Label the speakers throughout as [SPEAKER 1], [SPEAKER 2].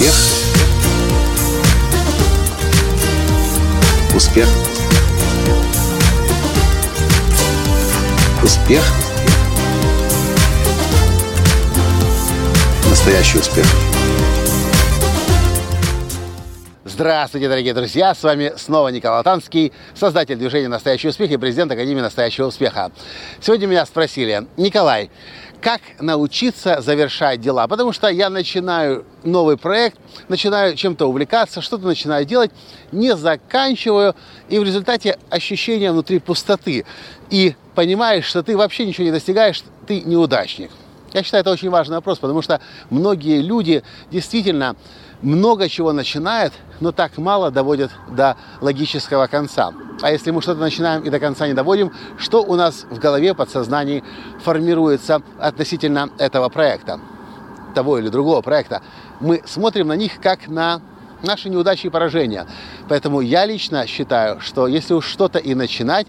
[SPEAKER 1] Успех. Успех. Успех. Настоящий успех.
[SPEAKER 2] Здравствуйте, дорогие друзья! С вами снова Николай Танский, создатель движения «Настоящий успех» и президент Академии «Настоящего успеха». Сегодня меня спросили, Николай, как научиться завершать дела? Потому что я начинаю новый проект, начинаю чем-то увлекаться, что-то начинаю делать, не заканчиваю, и в результате ощущение внутри пустоты. И понимаешь, что ты вообще ничего не достигаешь, ты неудачник. Я считаю, это очень важный вопрос, потому что многие люди действительно много чего начинают, но так мало доводят до логического конца. А если мы что-то начинаем и до конца не доводим, что у нас в голове, подсознании формируется относительно этого проекта, того или другого проекта? Мы смотрим на них как на наши неудачи и поражения. Поэтому я лично считаю, что если уж что-то и начинать,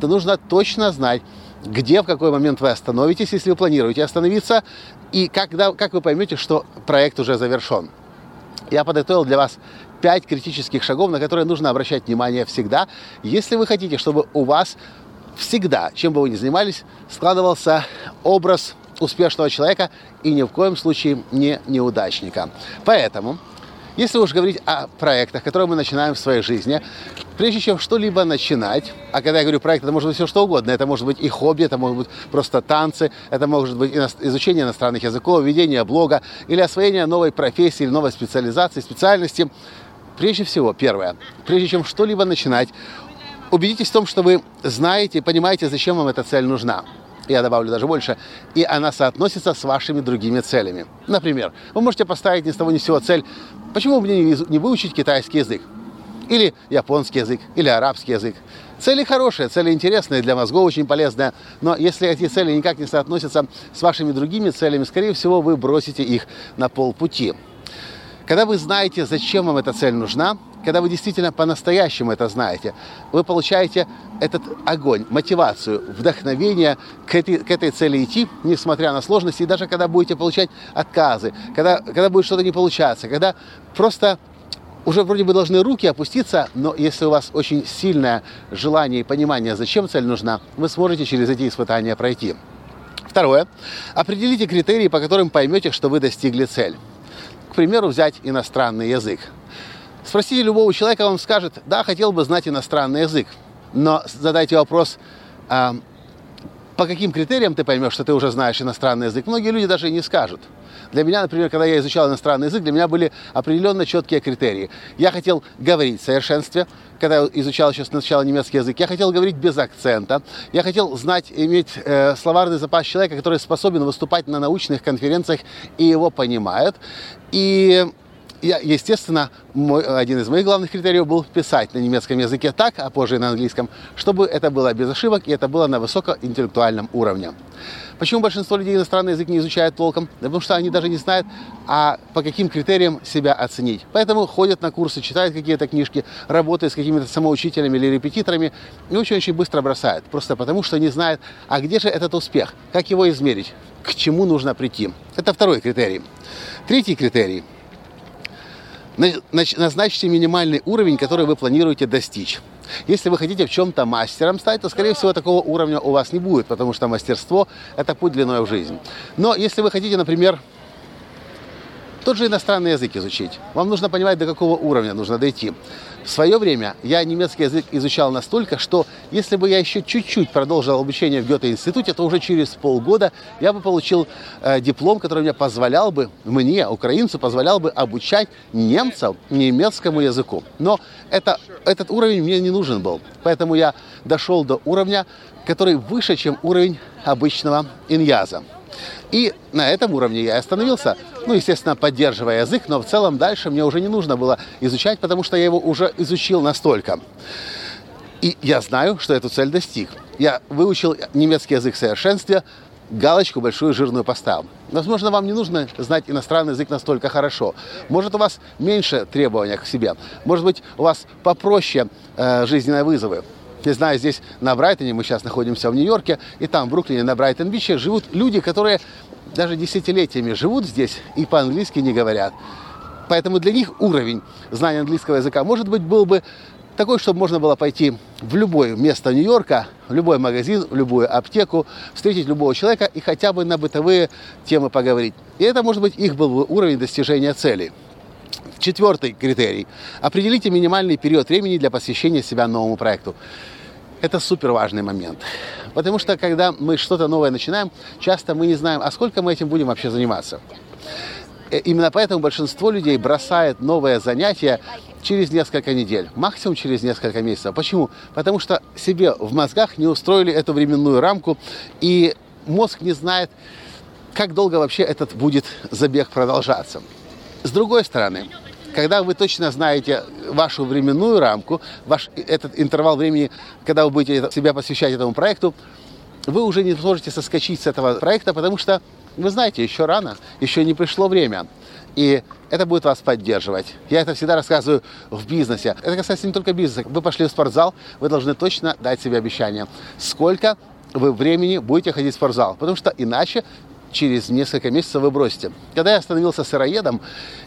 [SPEAKER 2] то нужно точно знать, где, в какой момент вы остановитесь, если вы планируете остановиться, и когда, как вы поймете, что проект уже завершен. Я подготовил для вас пять критических шагов, на которые нужно обращать внимание всегда, если вы хотите, чтобы у вас всегда, чем бы вы ни занимались, складывался образ успешного человека и ни в коем случае не неудачника. Поэтому если уж говорить о проектах, которые мы начинаем в своей жизни, прежде чем что-либо начинать, а когда я говорю проект, это может быть все что угодно, это может быть и хобби, это может быть просто танцы, это может быть изучение иностранных языков, ведение блога или освоение новой профессии или новой специализации, специальности. Прежде всего, первое, прежде чем что-либо начинать, убедитесь в том, что вы знаете, понимаете, зачем вам эта цель нужна я добавлю даже больше, и она соотносится с вашими другими целями. Например, вы можете поставить ни с того ни с сего цель, почему мне не выучить китайский язык? Или японский язык, или арабский язык. Цели хорошие, цели интересные, для мозгов очень полезные, но если эти цели никак не соотносятся с вашими другими целями, скорее всего, вы бросите их на полпути. Когда вы знаете, зачем вам эта цель нужна, когда вы действительно по-настоящему это знаете, вы получаете этот огонь, мотивацию, вдохновение к этой, к этой цели идти, несмотря на сложности, и даже когда будете получать отказы, когда, когда будет что-то не получаться, когда просто уже вроде бы должны руки опуститься, но если у вас очень сильное желание и понимание, зачем цель нужна, вы сможете через эти испытания пройти. Второе. Определите критерии, по которым поймете, что вы достигли цель. К примеру, взять иностранный язык. Спросите любого человека, он скажет, да, хотел бы знать иностранный язык. Но задайте вопрос, а, по каким критериям ты поймешь, что ты уже знаешь иностранный язык? Многие люди даже и не скажут. Для меня, например, когда я изучал иностранный язык, для меня были определенно четкие критерии. Я хотел говорить в совершенстве, когда я изучал еще сначала немецкий язык, я хотел говорить без акцента, я хотел знать, иметь э, словарный запас человека, который способен выступать на научных конференциях и его понимает. И я, естественно, мой, один из моих главных критериев был писать на немецком языке так, а позже и на английском, чтобы это было без ошибок и это было на высокоинтеллектуальном уровне. Почему большинство людей иностранный язык не изучают толком? Да потому что они даже не знают, а по каким критериям себя оценить. Поэтому ходят на курсы, читают какие-то книжки, работают с какими-то самоучителями или репетиторами и очень-очень быстро бросают. Просто потому, что не знают, а где же этот успех, как его измерить, к чему нужно прийти. Это второй критерий. Третий критерий – назначьте минимальный уровень, который вы планируете достичь. Если вы хотите в чем-то мастером стать, то, скорее всего, такого уровня у вас не будет, потому что мастерство – это путь длиной в жизнь. Но если вы хотите, например, тот же иностранный язык изучить, вам нужно понимать, до какого уровня нужно дойти. В свое время я немецкий язык изучал настолько, что если бы я еще чуть-чуть продолжил обучение в Гёте-институте, то уже через полгода я бы получил э, диплом, который мне позволял бы, мне, украинцу, позволял бы обучать немцев немецкому языку. Но это, этот уровень мне не нужен был. Поэтому я дошел до уровня, который выше, чем уровень обычного иньяза. И на этом уровне я остановился. Ну, естественно, поддерживая язык, но в целом дальше мне уже не нужно было изучать, потому что я его уже изучил настолько. И я знаю, что эту цель достиг. Я выучил немецкий язык в совершенстве, галочку большую жирную поставил. Возможно, вам не нужно знать иностранный язык настолько хорошо. Может, у вас меньше требований к себе. Может быть, у вас попроще э, жизненные вызовы. Я знаю, здесь на Брайтоне, мы сейчас находимся в Нью-Йорке, и там, в Бруклине, на Брайтон-Биче, живут люди, которые даже десятилетиями живут здесь и по-английски не говорят. Поэтому для них уровень знания английского языка, может быть, был бы такой, чтобы можно было пойти в любое место Нью-Йорка, в любой магазин, в любую аптеку, встретить любого человека и хотя бы на бытовые темы поговорить. И это, может быть, их был бы уровень достижения цели. Четвертый критерий. Определите минимальный период времени для посвящения себя новому проекту. Это супер важный момент. Потому что, когда мы что-то новое начинаем, часто мы не знаем, а сколько мы этим будем вообще заниматься. Э, именно поэтому большинство людей бросает новое занятие через несколько недель, максимум через несколько месяцев. Почему? Потому что себе в мозгах не устроили эту временную рамку, и мозг не знает, как долго вообще этот будет забег продолжаться. С другой стороны, когда вы точно знаете вашу временную рамку, ваш этот интервал времени, когда вы будете себя посвящать этому проекту, вы уже не сможете соскочить с этого проекта, потому что вы знаете, еще рано, еще не пришло время. И это будет вас поддерживать. Я это всегда рассказываю в бизнесе. Это касается не только бизнеса. Вы пошли в спортзал, вы должны точно дать себе обещание, сколько вы времени будете ходить в спортзал. Потому что иначе через несколько месяцев вы бросите. Когда я становился сыроедом,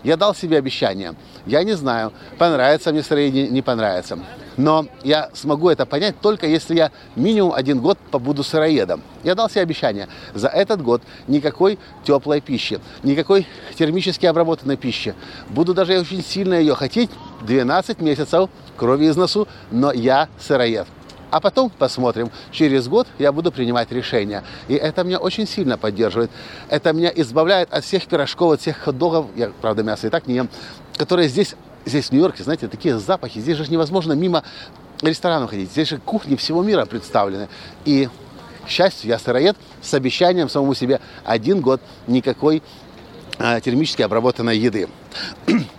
[SPEAKER 2] я дал себе обещание. Я не знаю, понравится мне сыроедение, не понравится. Но я смогу это понять только если я минимум один год побуду сыроедом. Я дал себе обещание. За этот год никакой теплой пищи, никакой термически обработанной пищи. Буду даже очень сильно ее хотеть 12 месяцев крови из носу, но я сыроед. А потом посмотрим. Через год я буду принимать решения. И это меня очень сильно поддерживает. Это меня избавляет от всех пирожков, от всех хот-догов. Я, правда, мясо и так не ем. Которые здесь, здесь в Нью-Йорке, знаете, такие запахи. Здесь же невозможно мимо ресторанов ходить. Здесь же кухни всего мира представлены. И, к счастью, я сыроед с обещанием самому себе один год никакой а, термически обработанной еды.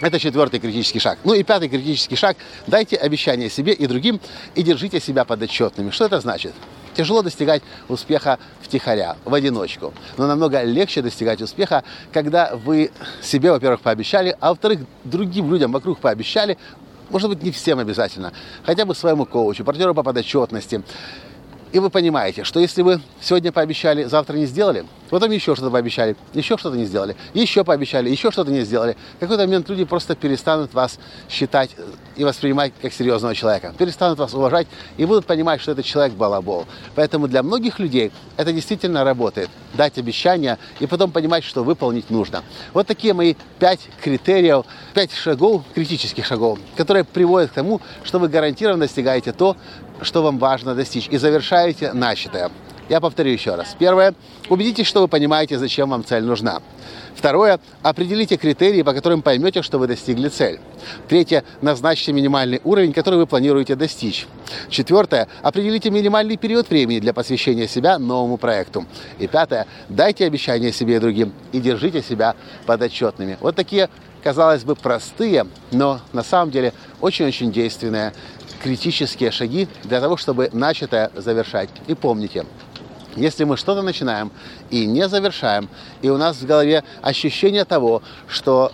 [SPEAKER 2] Это четвертый критический шаг. Ну и пятый критический шаг. Дайте обещание себе и другим и держите себя подотчетными. Что это значит? Тяжело достигать успеха втихаря, в одиночку. Но намного легче достигать успеха, когда вы себе, во-первых, пообещали, а во-вторых, другим людям вокруг пообещали, может быть, не всем обязательно, хотя бы своему коучу, партнеру по подотчетности, и вы понимаете, что если вы сегодня пообещали, завтра не сделали, потом еще что-то пообещали, еще что-то не сделали, еще пообещали, еще что-то не сделали, в какой-то момент люди просто перестанут вас считать и воспринимать как серьезного человека, перестанут вас уважать и будут понимать, что этот человек балабол. Поэтому для многих людей это действительно работает. Дать обещания и потом понимать, что выполнить нужно. Вот такие мои пять критериев, пять шагов, критических шагов, которые приводят к тому, что вы гарантированно достигаете то, что вам важно достичь, и завершаете начатое. Я повторю еще раз. Первое. Убедитесь, что вы понимаете, зачем вам цель нужна. Второе. Определите критерии, по которым поймете, что вы достигли цель. Третье. Назначьте минимальный уровень, который вы планируете достичь. Четвертое. Определите минимальный период времени для посвящения себя новому проекту. И пятое. Дайте обещания себе и другим и держите себя подотчетными. Вот такие, казалось бы, простые, но на самом деле очень-очень действенные критические шаги для того, чтобы начатое завершать. И помните, если мы что-то начинаем и не завершаем, и у нас в голове ощущение того, что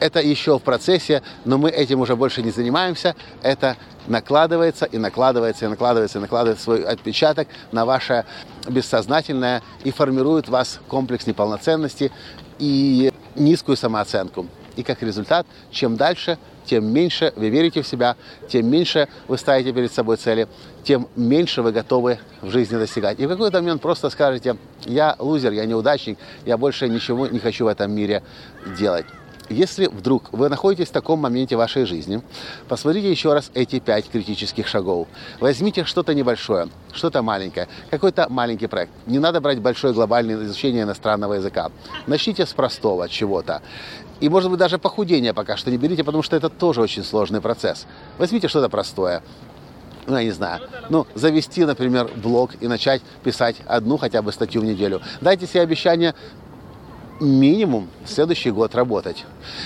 [SPEAKER 2] это еще в процессе, но мы этим уже больше не занимаемся, это накладывается и накладывается и накладывается и накладывает свой отпечаток на ваше бессознательное и формирует вас комплекс неполноценности и низкую самооценку. И как результат, чем дальше, тем меньше вы верите в себя, тем меньше вы ставите перед собой цели, тем меньше вы готовы в жизни достигать. И в какой-то момент просто скажете, я лузер, я неудачник, я больше ничего не хочу в этом мире делать. Если вдруг вы находитесь в таком моменте вашей жизни, посмотрите еще раз эти пять критических шагов. Возьмите что-то небольшое, что-то маленькое, какой-то маленький проект. Не надо брать большое глобальное изучение иностранного языка. Начните с простого чего-то. И, может быть, даже похудение пока что не берите, потому что это тоже очень сложный процесс. Возьмите что-то простое. Ну, я не знаю. Ну, завести, например, блог и начать писать одну хотя бы статью в неделю. Дайте себе обещание минимум следующий год работать.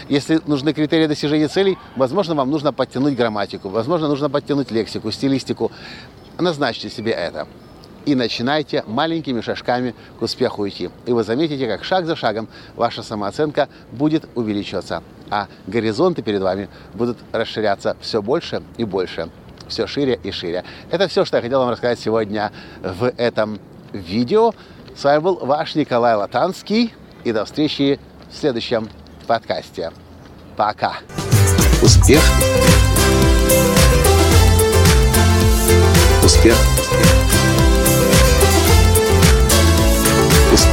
[SPEAKER 2] Если нужны критерии достижения целей, возможно, вам нужно подтянуть грамматику, возможно, нужно подтянуть лексику, стилистику. Назначьте себе это. И начинайте маленькими шажками к успеху идти. И вы заметите, как шаг за шагом ваша самооценка будет увеличиваться, а горизонты перед вами будут расширяться все больше и больше, все шире и шире. Это все, что я хотел вам рассказать сегодня в этом видео. С вами был ваш Николай Латанский и до встречи в следующем подкасте. Пока.
[SPEAKER 1] Успех. Успех.